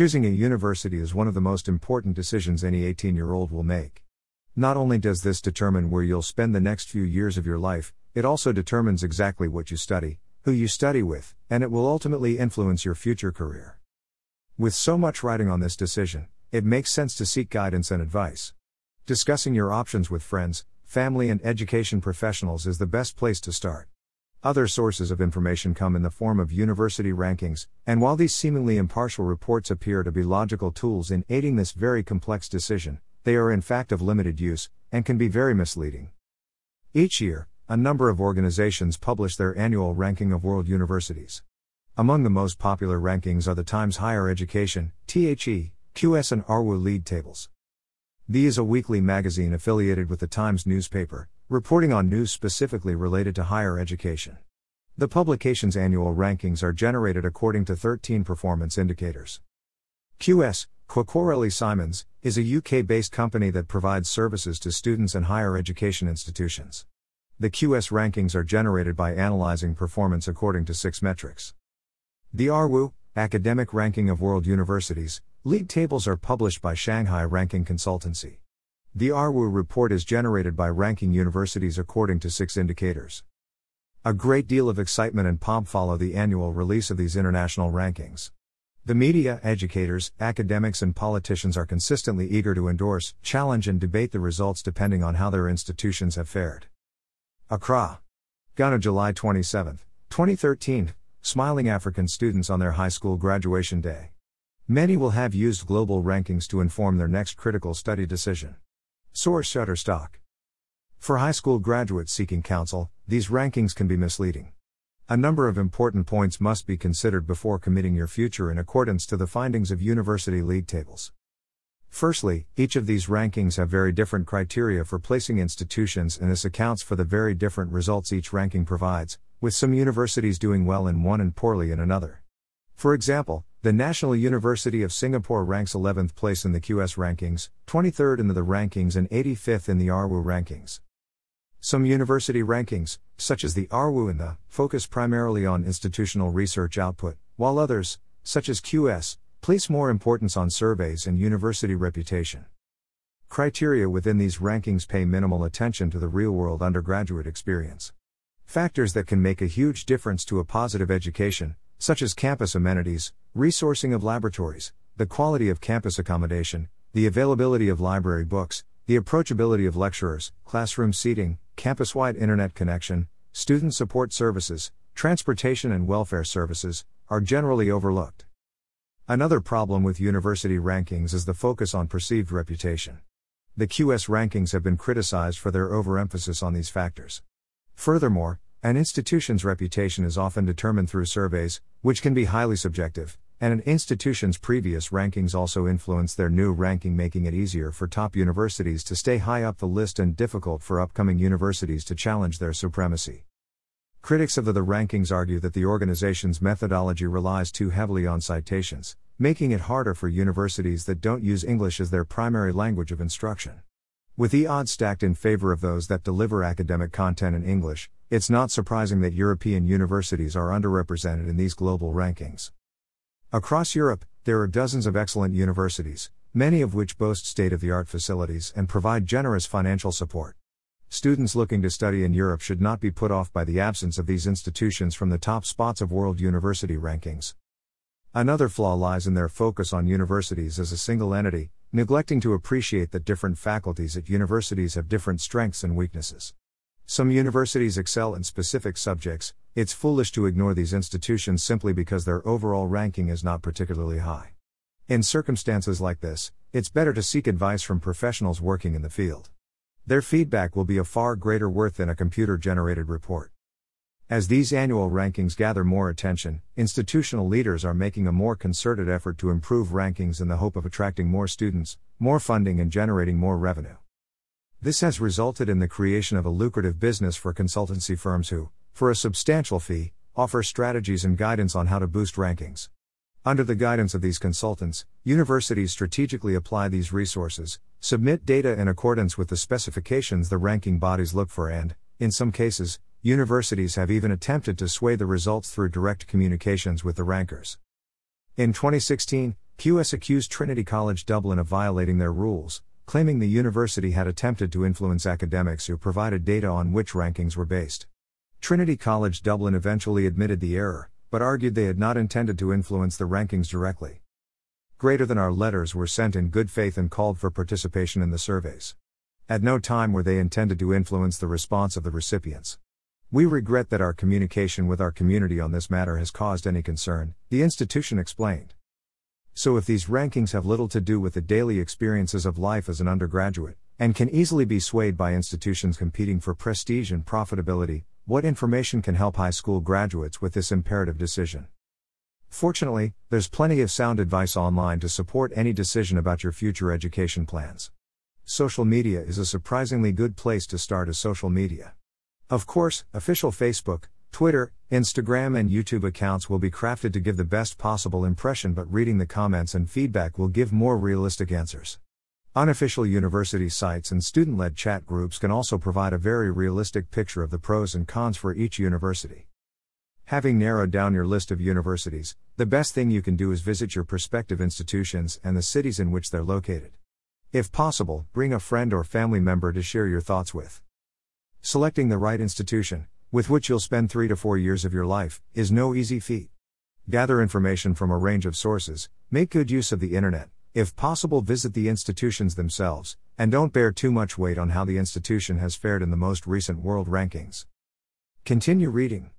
Choosing a university is one of the most important decisions any 18 year old will make. Not only does this determine where you'll spend the next few years of your life, it also determines exactly what you study, who you study with, and it will ultimately influence your future career. With so much riding on this decision, it makes sense to seek guidance and advice. Discussing your options with friends, family, and education professionals is the best place to start. Other sources of information come in the form of university rankings, and while these seemingly impartial reports appear to be logical tools in aiding this very complex decision, they are in fact of limited use, and can be very misleading. Each year, a number of organizations publish their annual ranking of world universities. Among the most popular rankings are the Times Higher Education, THE, QS, and ARWU league tables. These are a weekly magazine affiliated with the Times newspaper, reporting on news specifically related to higher education. The publication's annual rankings are generated according to 13 performance indicators. QS, Quacquarelli Symonds, is a UK based company that provides services to students and higher education institutions. The QS rankings are generated by analyzing performance according to six metrics. The ARWU, Academic Ranking of World Universities, league tables are published by Shanghai Ranking Consultancy. The ARWU report is generated by ranking universities according to six indicators. A great deal of excitement and pomp follow the annual release of these international rankings. The media, educators, academics, and politicians are consistently eager to endorse, challenge, and debate the results depending on how their institutions have fared. Accra. Ghana, July 27, 2013, smiling African students on their high school graduation day. Many will have used global rankings to inform their next critical study decision. Source Shutterstock. For high school graduates seeking counsel, these rankings can be misleading. A number of important points must be considered before committing your future in accordance to the findings of university league tables. Firstly, each of these rankings have very different criteria for placing institutions, and this accounts for the very different results each ranking provides, with some universities doing well in one and poorly in another. For example, the National University of Singapore ranks 11th place in the QS rankings, 23rd in the rankings, and 85th in the ARWU rankings. Some university rankings, such as the ARWU and the, focus primarily on institutional research output, while others, such as QS, place more importance on surveys and university reputation. Criteria within these rankings pay minimal attention to the real world undergraduate experience. Factors that can make a huge difference to a positive education, such as campus amenities, resourcing of laboratories, the quality of campus accommodation, the availability of library books, the approachability of lecturers, classroom seating, campus wide internet connection, student support services, transportation, and welfare services, are generally overlooked. Another problem with university rankings is the focus on perceived reputation. The QS rankings have been criticized for their overemphasis on these factors. Furthermore, an institution's reputation is often determined through surveys, which can be highly subjective, and an institution's previous rankings also influence their new ranking, making it easier for top universities to stay high up the list and difficult for upcoming universities to challenge their supremacy. Critics of the, the rankings argue that the organization's methodology relies too heavily on citations, making it harder for universities that don't use English as their primary language of instruction. With the odds stacked in favor of those that deliver academic content in English, it's not surprising that European universities are underrepresented in these global rankings. Across Europe, there are dozens of excellent universities, many of which boast state of the art facilities and provide generous financial support. Students looking to study in Europe should not be put off by the absence of these institutions from the top spots of world university rankings. Another flaw lies in their focus on universities as a single entity, neglecting to appreciate that different faculties at universities have different strengths and weaknesses. Some universities excel in specific subjects, it's foolish to ignore these institutions simply because their overall ranking is not particularly high. In circumstances like this, it's better to seek advice from professionals working in the field. Their feedback will be of far greater worth than a computer generated report. As these annual rankings gather more attention, institutional leaders are making a more concerted effort to improve rankings in the hope of attracting more students, more funding, and generating more revenue. This has resulted in the creation of a lucrative business for consultancy firms who, for a substantial fee, offer strategies and guidance on how to boost rankings. Under the guidance of these consultants, universities strategically apply these resources, submit data in accordance with the specifications the ranking bodies look for, and, in some cases, Universities have even attempted to sway the results through direct communications with the rankers. In 2016, QS accused Trinity College Dublin of violating their rules, claiming the university had attempted to influence academics who provided data on which rankings were based. Trinity College Dublin eventually admitted the error, but argued they had not intended to influence the rankings directly. Greater than our letters were sent in good faith and called for participation in the surveys. At no time were they intended to influence the response of the recipients. We regret that our communication with our community on this matter has caused any concern, the institution explained. So, if these rankings have little to do with the daily experiences of life as an undergraduate, and can easily be swayed by institutions competing for prestige and profitability, what information can help high school graduates with this imperative decision? Fortunately, there's plenty of sound advice online to support any decision about your future education plans. Social media is a surprisingly good place to start a social media. Of course, official Facebook, Twitter, Instagram, and YouTube accounts will be crafted to give the best possible impression, but reading the comments and feedback will give more realistic answers. Unofficial university sites and student led chat groups can also provide a very realistic picture of the pros and cons for each university. Having narrowed down your list of universities, the best thing you can do is visit your prospective institutions and the cities in which they're located. If possible, bring a friend or family member to share your thoughts with. Selecting the right institution, with which you'll spend three to four years of your life, is no easy feat. Gather information from a range of sources, make good use of the internet, if possible, visit the institutions themselves, and don't bear too much weight on how the institution has fared in the most recent world rankings. Continue reading.